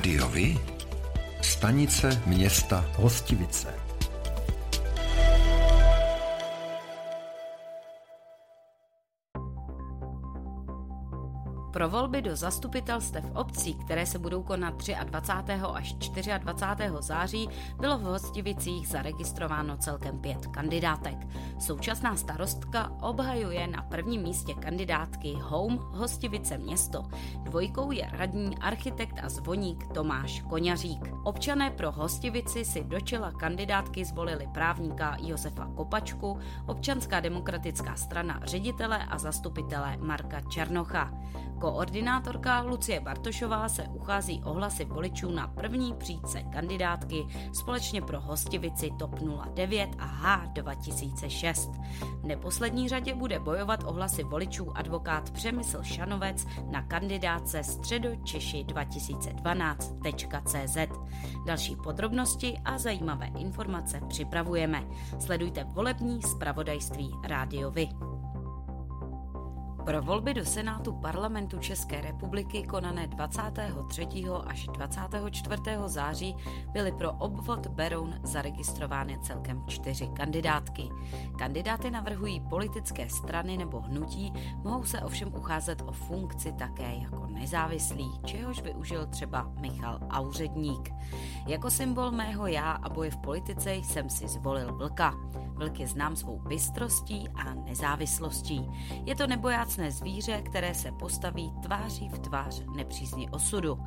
Rádiovi? Stanice města Hostivice. Pro volby do zastupitelstev obcí, které se budou konat 23. až 24. září, bylo v Hostivicích zaregistrováno celkem pět kandidátek. Současná starostka obhajuje na prvním místě kandidátky Home Hostivice město. Dvojkou je radní architekt a zvoník Tomáš Koňařík. Občané pro Hostivici si do čela kandidátky zvolili právníka Josefa Kopačku, občanská demokratická strana ředitele a zastupitele Marka Černocha. Koordinátorka Lucie Bartošová se uchází o hlasy voličů na první příčce kandidátky společně pro hostivici TOP 09 a H2006. V neposlední řadě bude bojovat o hlasy voličů advokát Přemysl Šanovec na kandidátce středočeši2012.cz. Další podrobnosti a zajímavé informace připravujeme. Sledujte volební zpravodajství Rádiovi. Pro volby do Senátu parlamentu České republiky konané 23. až 24. září byly pro obvod Beroun zaregistrovány celkem čtyři kandidátky. Kandidáty navrhují politické strany nebo hnutí, mohou se ovšem ucházet o funkci také jako nezávislí, čehož využil třeba Michal Auředník. Jako symbol mého já a boje v politice jsem si zvolil vlka. Vlk je znám svou bystrostí a nezávislostí. Je to nebojácné zvíře, které se postaví tváří v tvář nepřízni osudu.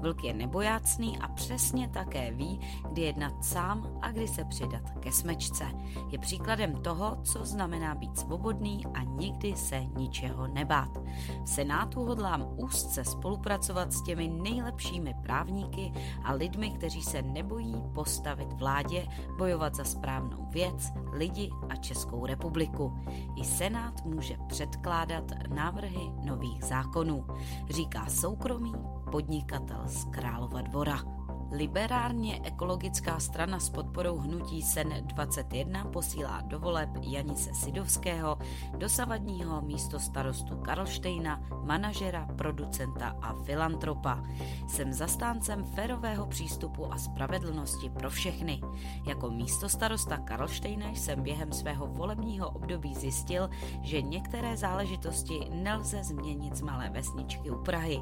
Vlk je nebojácný a přesně také ví, kdy jednat sám a kdy se přidat ke smečce. Je příkladem toho, co znamená být svobodný a nikdy se ničeho nebát. V Senátu hodlám úzce spolupracovat s těmi nejlepšími právníky a lidmi, kteří se nebojí postavit vládě, bojovat za správnou věc, lidi a Českou republiku. I Senát může předkládat návrhy nových zákonů, říká soukromý podnikatel z Králova dvora. Liberárně ekologická strana s podporou hnutí SEN 21 posílá do voleb Janise Sidovského, dosavadního místo starostu Karlštejna, manažera, producenta a filantropa. Jsem zastáncem férového přístupu a spravedlnosti pro všechny. Jako místo starosta Karlštejna jsem během svého volebního období zjistil, že některé záležitosti nelze změnit z malé vesničky u Prahy.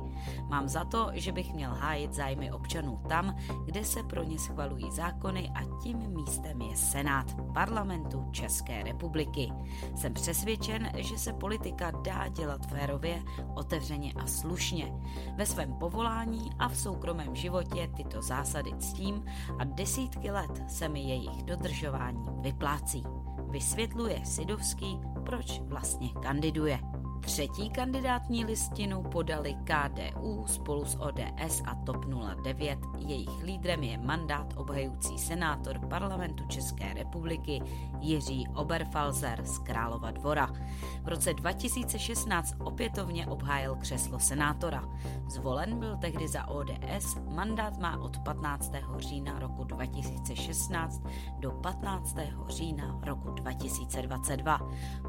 Mám za to, že bych měl hájit zájmy občanů tam, kde se pro ně schvalují zákony a tím místem je Senát parlamentu České republiky. Jsem přesvědčen, že se politika dá dělat férově, otevřeně a slušně. Ve svém povolání a v soukromém životě tyto zásady ctím a desítky let se mi jejich dodržování vyplácí. Vysvětluje Sidovský, proč vlastně kandiduje. Třetí kandidátní listinu podali KDU spolu s ODS a TOP 09. Jejich lídrem je mandát obhajující senátor parlamentu České republiky Jiří Oberfalzer z Králova dvora. V roce 2016 opětovně obhájil křeslo senátora. Zvolen byl tehdy za ODS, mandát má od 15. října roku 2016 do 15. října roku 2022.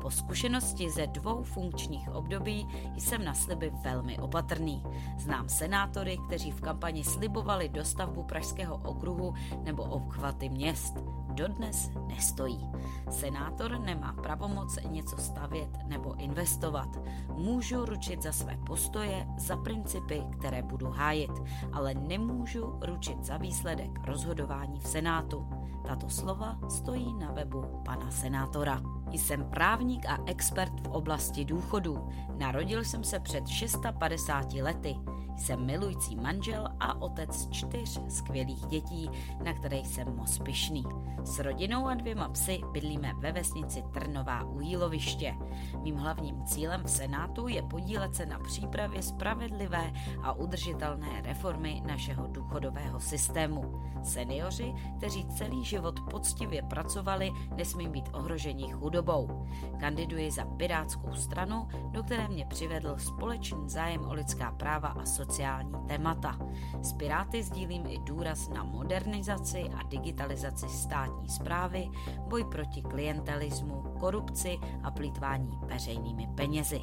Po zkušenosti ze dvou funkčních období jsem na sliby velmi opatrný. Znám senátory, kteří v kampani slibovali dostavbu Pražského okruhu nebo obchvaty měst. Dodnes nestojí. Senátor nemá pravomoc něco stavět nebo investovat. Můžu ručit za své postoje, za principy, které budu hájit, ale nemůžu ručit za výsledek rozhodování v Senátu. Tato slova stojí na webu pana senátora. Jsem právník a expert v oblasti důchodů. Narodil jsem se před 650 lety. Jsem milující manžel a otec čtyř skvělých dětí, na které jsem moc pyšný. S rodinou a dvěma psy bydlíme ve vesnici Trnová u Jíloviště. Mým hlavním cílem v Senátu je podílet se na přípravě spravedlivé a udržitelné reformy našeho důchodového systému. Seniori, kteří celý život poctivě pracovali, nesmí být ohroženi chudobou. Kandiduji za Pirátskou stranu, do které mě přivedl společný zájem o lidská práva a sociální témata. S Piráty sdílím i důraz na modernizaci a digitalizaci státní zprávy, boj proti klientelismu, korupci a plítvání veřejnými penězi.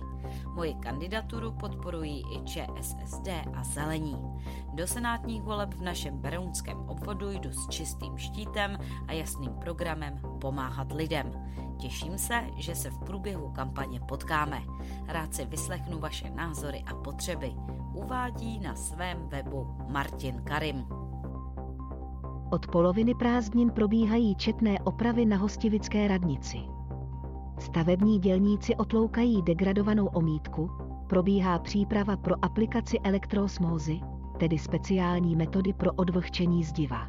Moji kandidaturu podporují i ČSSD a Zelení. Do senátních voleb v našem berounském obvodu jdu s čistým štítem a jasným programem pomáhat lidem. Těším se, že se v průběhu kampaně potkáme. Rád si vyslechnu vaše názory a potřeby. Uvádí na svém webu Martin Karim. Od poloviny prázdnin probíhají četné opravy na hostivické radnici. Stavební dělníci otloukají degradovanou omítku, probíhá příprava pro aplikaci elektrosmózy, tedy speciální metody pro odvlhčení zdiva.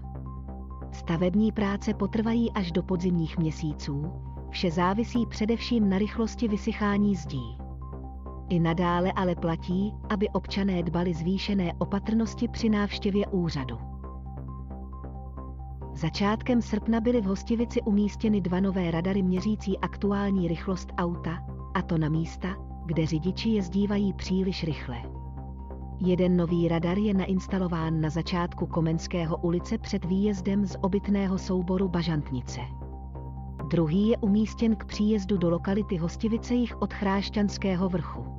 Stavební práce potrvají až do podzimních měsíců, vše závisí především na rychlosti vysychání zdí. I nadále ale platí, aby občané dbali zvýšené opatrnosti při návštěvě úřadu. Začátkem srpna byly v Hostivici umístěny dva nové radary měřící aktuální rychlost auta, a to na místa, kde řidiči jezdívají příliš rychle. Jeden nový radar je nainstalován na začátku Komenského ulice před výjezdem z obytného souboru Bažantnice. Druhý je umístěn k příjezdu do lokality Hostivice jich od Chrášťanského vrchu.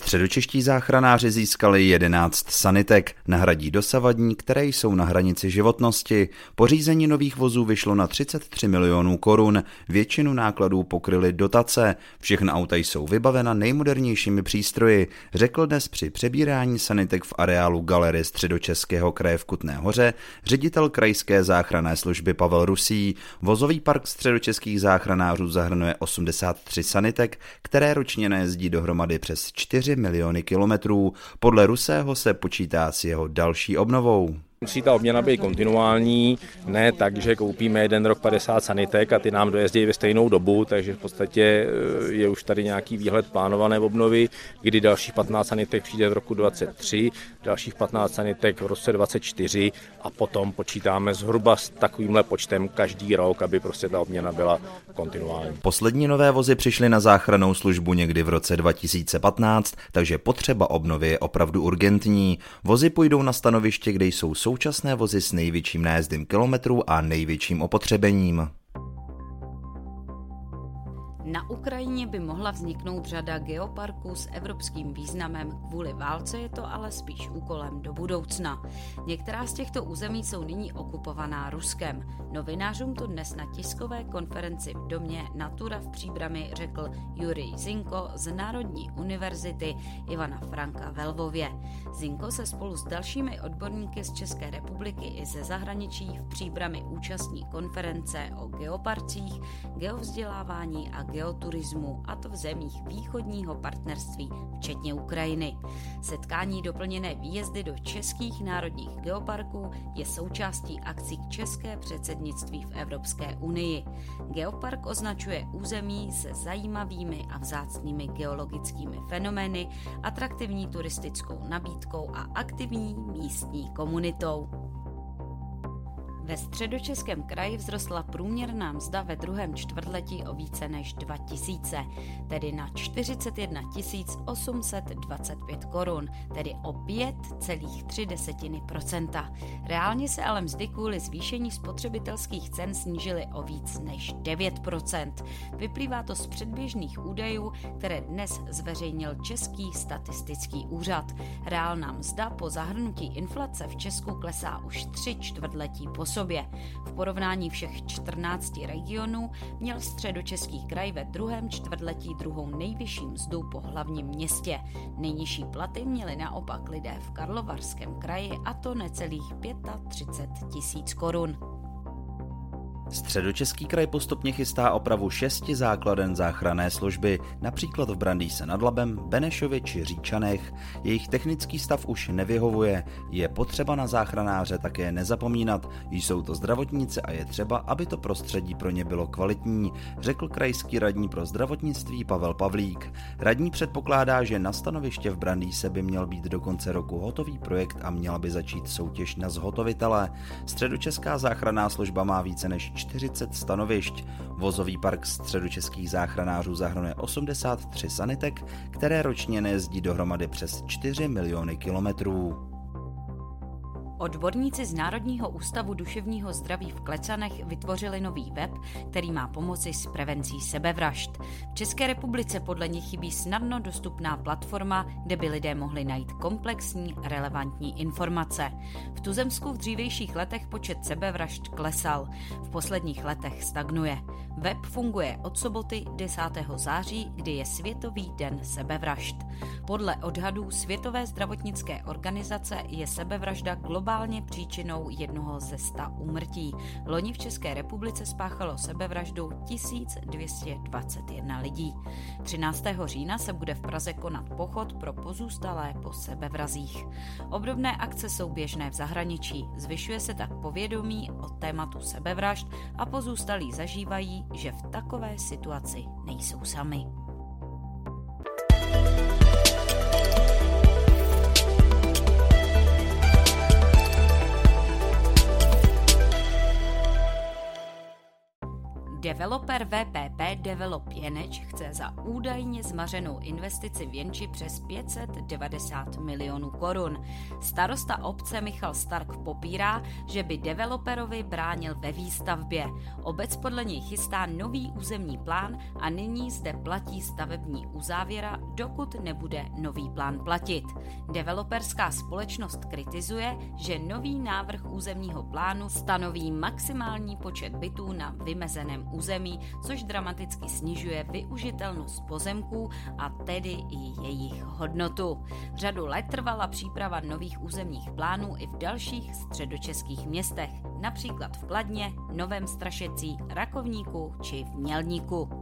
Středočeští záchranáři získali 11 sanitek, nahradí dosavadní, které jsou na hranici životnosti. Pořízení nových vozů vyšlo na 33 milionů korun, většinu nákladů pokryly dotace. Všechna auta jsou vybavena nejmodernějšími přístroji, řekl dnes při přebírání sanitek v areálu Galerie Středočeského kraje v Kutné hoře ředitel krajské záchranné služby Pavel Rusí. Vozový park středočeských záchranářů zahrnuje 83 sanitek, které ročně nejezdí dohromady přes 4 miliony kilometrů. Podle Rusého se počítá s jeho další obnovou. Musí ta obměna být kontinuální, ne tak, že koupíme jeden rok 50 sanitek a ty nám dojezdí ve stejnou dobu, takže v podstatě eh, je už tady nějaký výhled plánované obnovy, kdy dalších 15 sanitek přijde v roku 23, dalších 15 sanitek v roce 24 a potom počítáme zhruba s takovýmhle počtem každý rok, aby prostě ta obměna byla kontinuální. Poslední nové vozy přišly na záchranou službu někdy v roce 2015, takže potřeba obnovy je opravdu urgentní. Vozy půjdou na stanoviště, kde jsou současné vozy s největším nájezdem kilometrů a největším opotřebením. Na Ukrajině by mohla vzniknout řada geoparků s evropským významem, kvůli válce je to ale spíš úkolem do budoucna. Některá z těchto území jsou nyní okupovaná Ruskem. Novinářům to dnes na tiskové konferenci v domě Natura v Příbrami řekl Jurij Zinko z Národní univerzity Ivana Franka ve Lvově. Zinko se spolu s dalšími odborníky z České republiky i ze zahraničí v Příbrami účastní konference o geoparcích, geovzdělávání a geoturismu, a to v zemích východního partnerství, včetně Ukrajiny. Setkání doplněné výjezdy do českých národních geoparků je součástí akcí k české předsednictví v Evropské unii. Geopark označuje území se zajímavými a vzácnými geologickými fenomény, atraktivní turistickou nabídkou a aktivní místní komunitou. Ve středočeském kraji vzrostla průměrná mzda ve druhém čtvrtletí o více než 2000, tedy na 41 825 korun, tedy o 5,3% Reálně se ale mzdy kvůli zvýšení spotřebitelských cen snížily o víc než 9% Vyplývá to z předběžných údajů, které dnes zveřejnil Český statistický úřad. Reálná mzda po zahrnutí inflace v Česku klesá už tři čtvrtletí po sobě sobě. V porovnání všech 14 regionů měl středočeský kraj ve druhém čtvrtletí druhou nejvyšší mzdu po hlavním městě. Nejnižší platy měli naopak lidé v Karlovarském kraji a to necelých 35 tisíc korun. Středočeský kraj postupně chystá opravu šesti základen záchranné služby, například v Brandýse nad Labem, Benešově či Říčanech. Jejich technický stav už nevyhovuje. Je potřeba na záchranáře také nezapomínat. Jsou to zdravotníci a je třeba, aby to prostředí pro ně bylo kvalitní, řekl krajský radní pro zdravotnictví Pavel Pavlík. Radní předpokládá, že na stanoviště v Brandýse by měl být do konce roku hotový projekt a měla by začít soutěž na zhotovitele. Středočeská záchranná služba má více než 40 stanovišť. Vozový park středočeských záchranářů zahrnuje 83 sanitek, které ročně nejezdí dohromady přes 4 miliony kilometrů. Odborníci z Národního ústavu duševního zdraví v Klecanech vytvořili nový web, který má pomoci s prevencí sebevražd. V České republice podle nich chybí snadno dostupná platforma, kde by lidé mohli najít komplexní, relevantní informace. V Tuzemsku v dřívějších letech počet sebevražd klesal, v posledních letech stagnuje. Web funguje od soboty 10. září, kdy je Světový den sebevražd. Podle odhadů Světové zdravotnické organizace je sebevražda globálně příčinou jednoho ze sta úmrtí. Loni v České republice spáchalo sebevraždu 1221 lidí. 13. října se bude v Praze konat pochod pro pozůstalé po sebevrazích. Obdobné akce jsou běžné v zahraničí. Zvyšuje se tak povědomí o tématu sebevražd a pozůstalí zažívají, že v takové situaci nejsou sami. Developer VPP Develop Jeneč chce za údajně zmařenou investici v Jenči přes 590 milionů korun. Starosta obce Michal Stark popírá, že by developerovi bránil ve výstavbě. Obec podle něj chystá nový územní plán a nyní zde platí stavební uzávěra, dokud nebude nový plán platit. Developerská společnost kritizuje, že nový návrh územního plánu stanoví maximální počet bytů na vymezeném území, což dramaticky snižuje využitelnost pozemků a tedy i jejich hodnotu. Řadu let trvala příprava nových územních plánů i v dalších středočeských městech, například v Kladně, Novém Strašecí, Rakovníku či v Mělníku.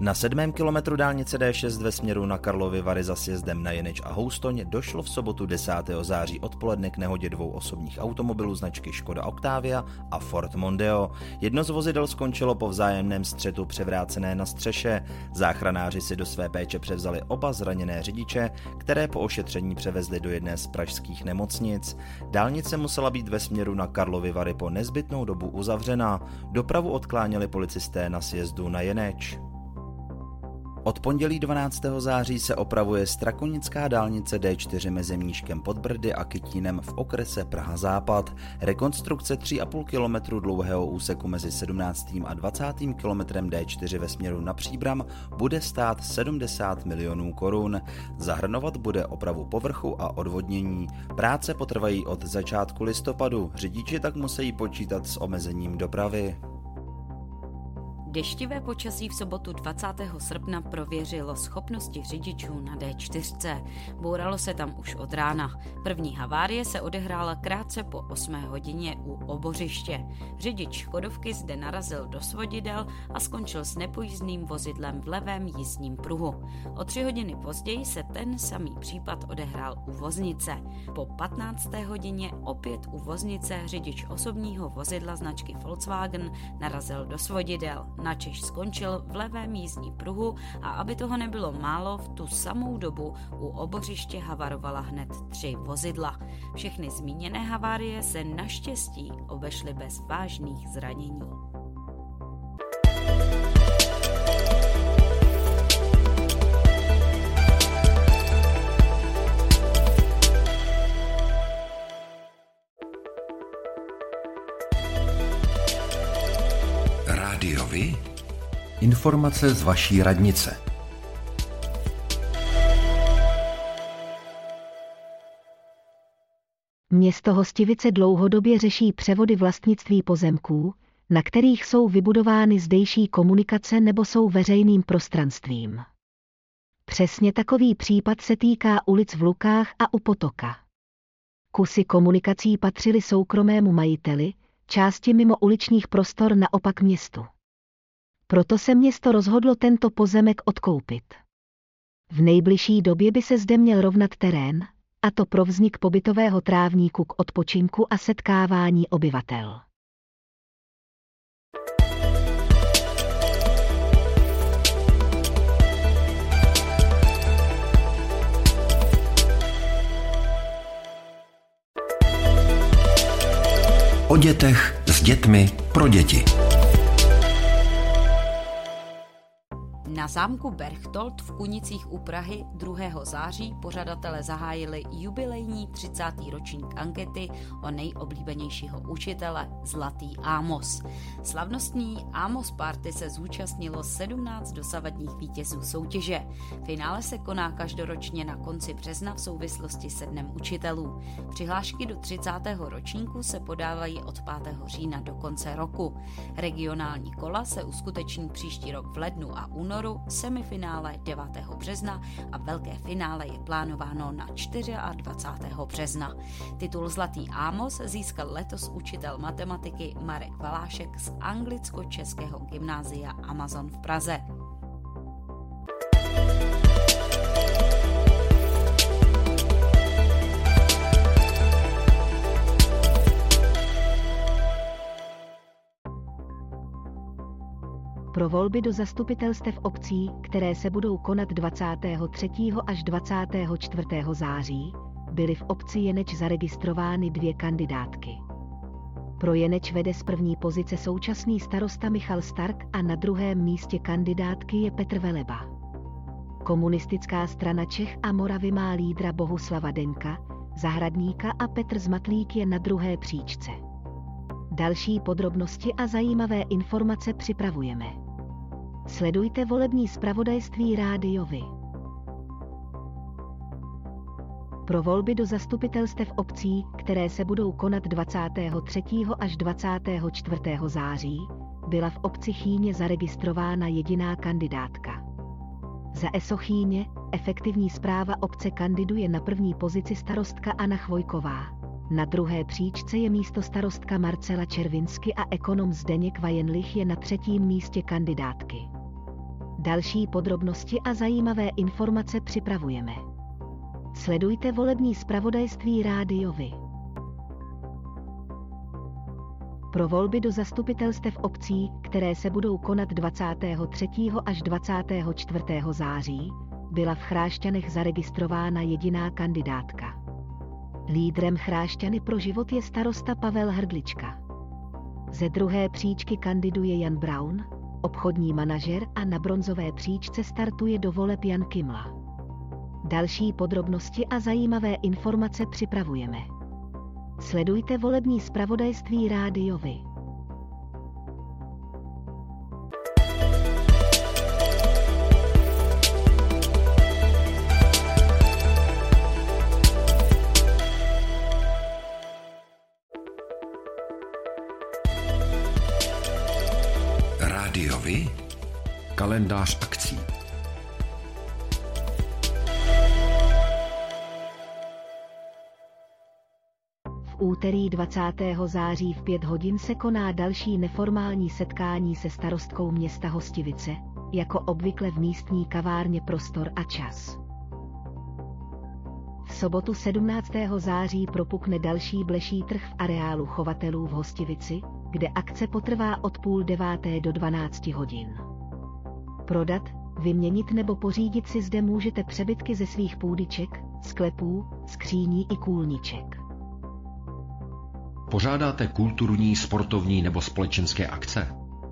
Na sedmém kilometru dálnice D6 ve směru na Karlovy Vary za sjezdem na Jeneč a Houstoň došlo v sobotu 10. září odpoledne k nehodě dvou osobních automobilů značky Škoda Octavia a Ford Mondeo. Jedno z vozidel skončilo po vzájemném střetu převrácené na střeše. Záchranáři si do své péče převzali oba zraněné řidiče, které po ošetření převezli do jedné z pražských nemocnic. Dálnice musela být ve směru na Karlovy Vary po nezbytnou dobu uzavřena. Dopravu odkláněli policisté na sjezdu na Jeneč. Od pondělí 12. září se opravuje strakonická dálnice D4 mezi Mníškem pod Brdy a Kytínem v okrese Praha Západ. Rekonstrukce 3,5 km dlouhého úseku mezi 17. a 20. km D4 ve směru na Příbram bude stát 70 milionů korun. Zahrnovat bude opravu povrchu a odvodnění. Práce potrvají od začátku listopadu, řidiči tak musí počítat s omezením dopravy. Deštivé počasí v sobotu 20. srpna prověřilo schopnosti řidičů na D4. Bouralo se tam už od rána. První havárie se odehrála krátce po 8 hodině u obořiště. Řidič Škodovky zde narazil do svodidel a skončil s nepojízdným vozidlem v levém jízdním pruhu. O tři hodiny později se ten samý případ odehrál u voznice. Po 15. hodině opět u voznice řidič osobního vozidla značky Volkswagen narazil do svodidel načež skončil v levém jízdní pruhu a aby toho nebylo málo, v tu samou dobu u obořiště havarovala hned tři vozidla. Všechny zmíněné havárie se naštěstí obešly bez vážných zranění. Rádiovi? Informace z vaší radnice. Město Hostivice dlouhodobě řeší převody vlastnictví pozemků, na kterých jsou vybudovány zdejší komunikace nebo jsou veřejným prostranstvím. Přesně takový případ se týká ulic v Lukách a u Potoka. Kusy komunikací patřily soukromému majiteli, části mimo uličních prostor naopak městu. Proto se město rozhodlo tento pozemek odkoupit. V nejbližší době by se zde měl rovnat terén, a to pro vznik pobytového trávníku k odpočinku a setkávání obyvatel. O dětech s dětmi pro děti. Na zámku Berchtold v Kunicích u Prahy 2. září pořadatele zahájili jubilejní 30. ročník ankety o nejoblíbenějšího učitele Zlatý Ámos. Slavnostní Ámos Party se zúčastnilo 17 dosavadních vítězů soutěže. Finále se koná každoročně na konci března v souvislosti se Dnem učitelů. Přihlášky do 30. ročníku se podávají od 5. října do konce roku. Regionální kola se uskuteční příští rok v lednu a únoru semifinále 9. března a velké finále je plánováno na 24. března. Titul Zlatý Ámos získal letos učitel matematiky Marek Valášek z anglicko-českého gymnázia Amazon v Praze. Pro volby do zastupitelstev obcí, které se budou konat 23. až 24. září, byly v obci Jeneč zaregistrovány dvě kandidátky. Pro Jeneč vede z první pozice současný starosta Michal Stark a na druhém místě kandidátky je Petr Veleba. Komunistická strana Čech a Moravy má lídra Bohuslava Denka, Zahradníka a Petr Zmatlík je na druhé příčce. Další podrobnosti a zajímavé informace připravujeme. Sledujte volební zpravodajství rádiovi. Pro volby do zastupitelstev obcí, které se budou konat 23. až 24. září, byla v obci Chýně zaregistrována jediná kandidátka. Za ESO Chýně, efektivní zpráva obce kandiduje na první pozici starostka Anna Chvojková. Na druhé příčce je místo starostka Marcela Červinsky a ekonom Zdeněk Vajenlich je na třetím místě kandidátky. Další podrobnosti a zajímavé informace připravujeme. Sledujte volební zpravodajství rádiovi. Pro volby do zastupitelstev obcí, které se budou konat 23. až 24. září, byla v Chrášťanech zaregistrována jediná kandidátka. Lídrem Chrášťany pro život je starosta Pavel Hrdlička. Ze druhé příčky kandiduje Jan Brown, obchodní manažer a na bronzové příčce startuje do voleb Jan Kimla. Další podrobnosti a zajímavé informace připravujeme. Sledujte volební zpravodajství rádiovi. Kalendář akcí. V úterý 20. září v 5 hodin se koná další neformální setkání se starostkou města Hostivice, jako obvykle v místní kavárně Prostor a čas. V sobotu 17. září propukne další bleší trh v areálu chovatelů v Hostivici, kde akce potrvá od půl deváté do 12 hodin. Prodat, vyměnit nebo pořídit si zde můžete přebytky ze svých půdyček, sklepů, skříní i kůlniček. Pořádáte kulturní, sportovní nebo společenské akce?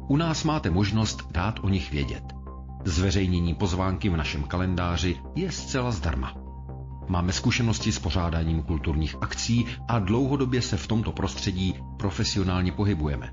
U nás máte možnost dát o nich vědět. Zveřejnění pozvánky v našem kalendáři je zcela zdarma. Máme zkušenosti s pořádáním kulturních akcí a dlouhodobě se v tomto prostředí profesionálně pohybujeme.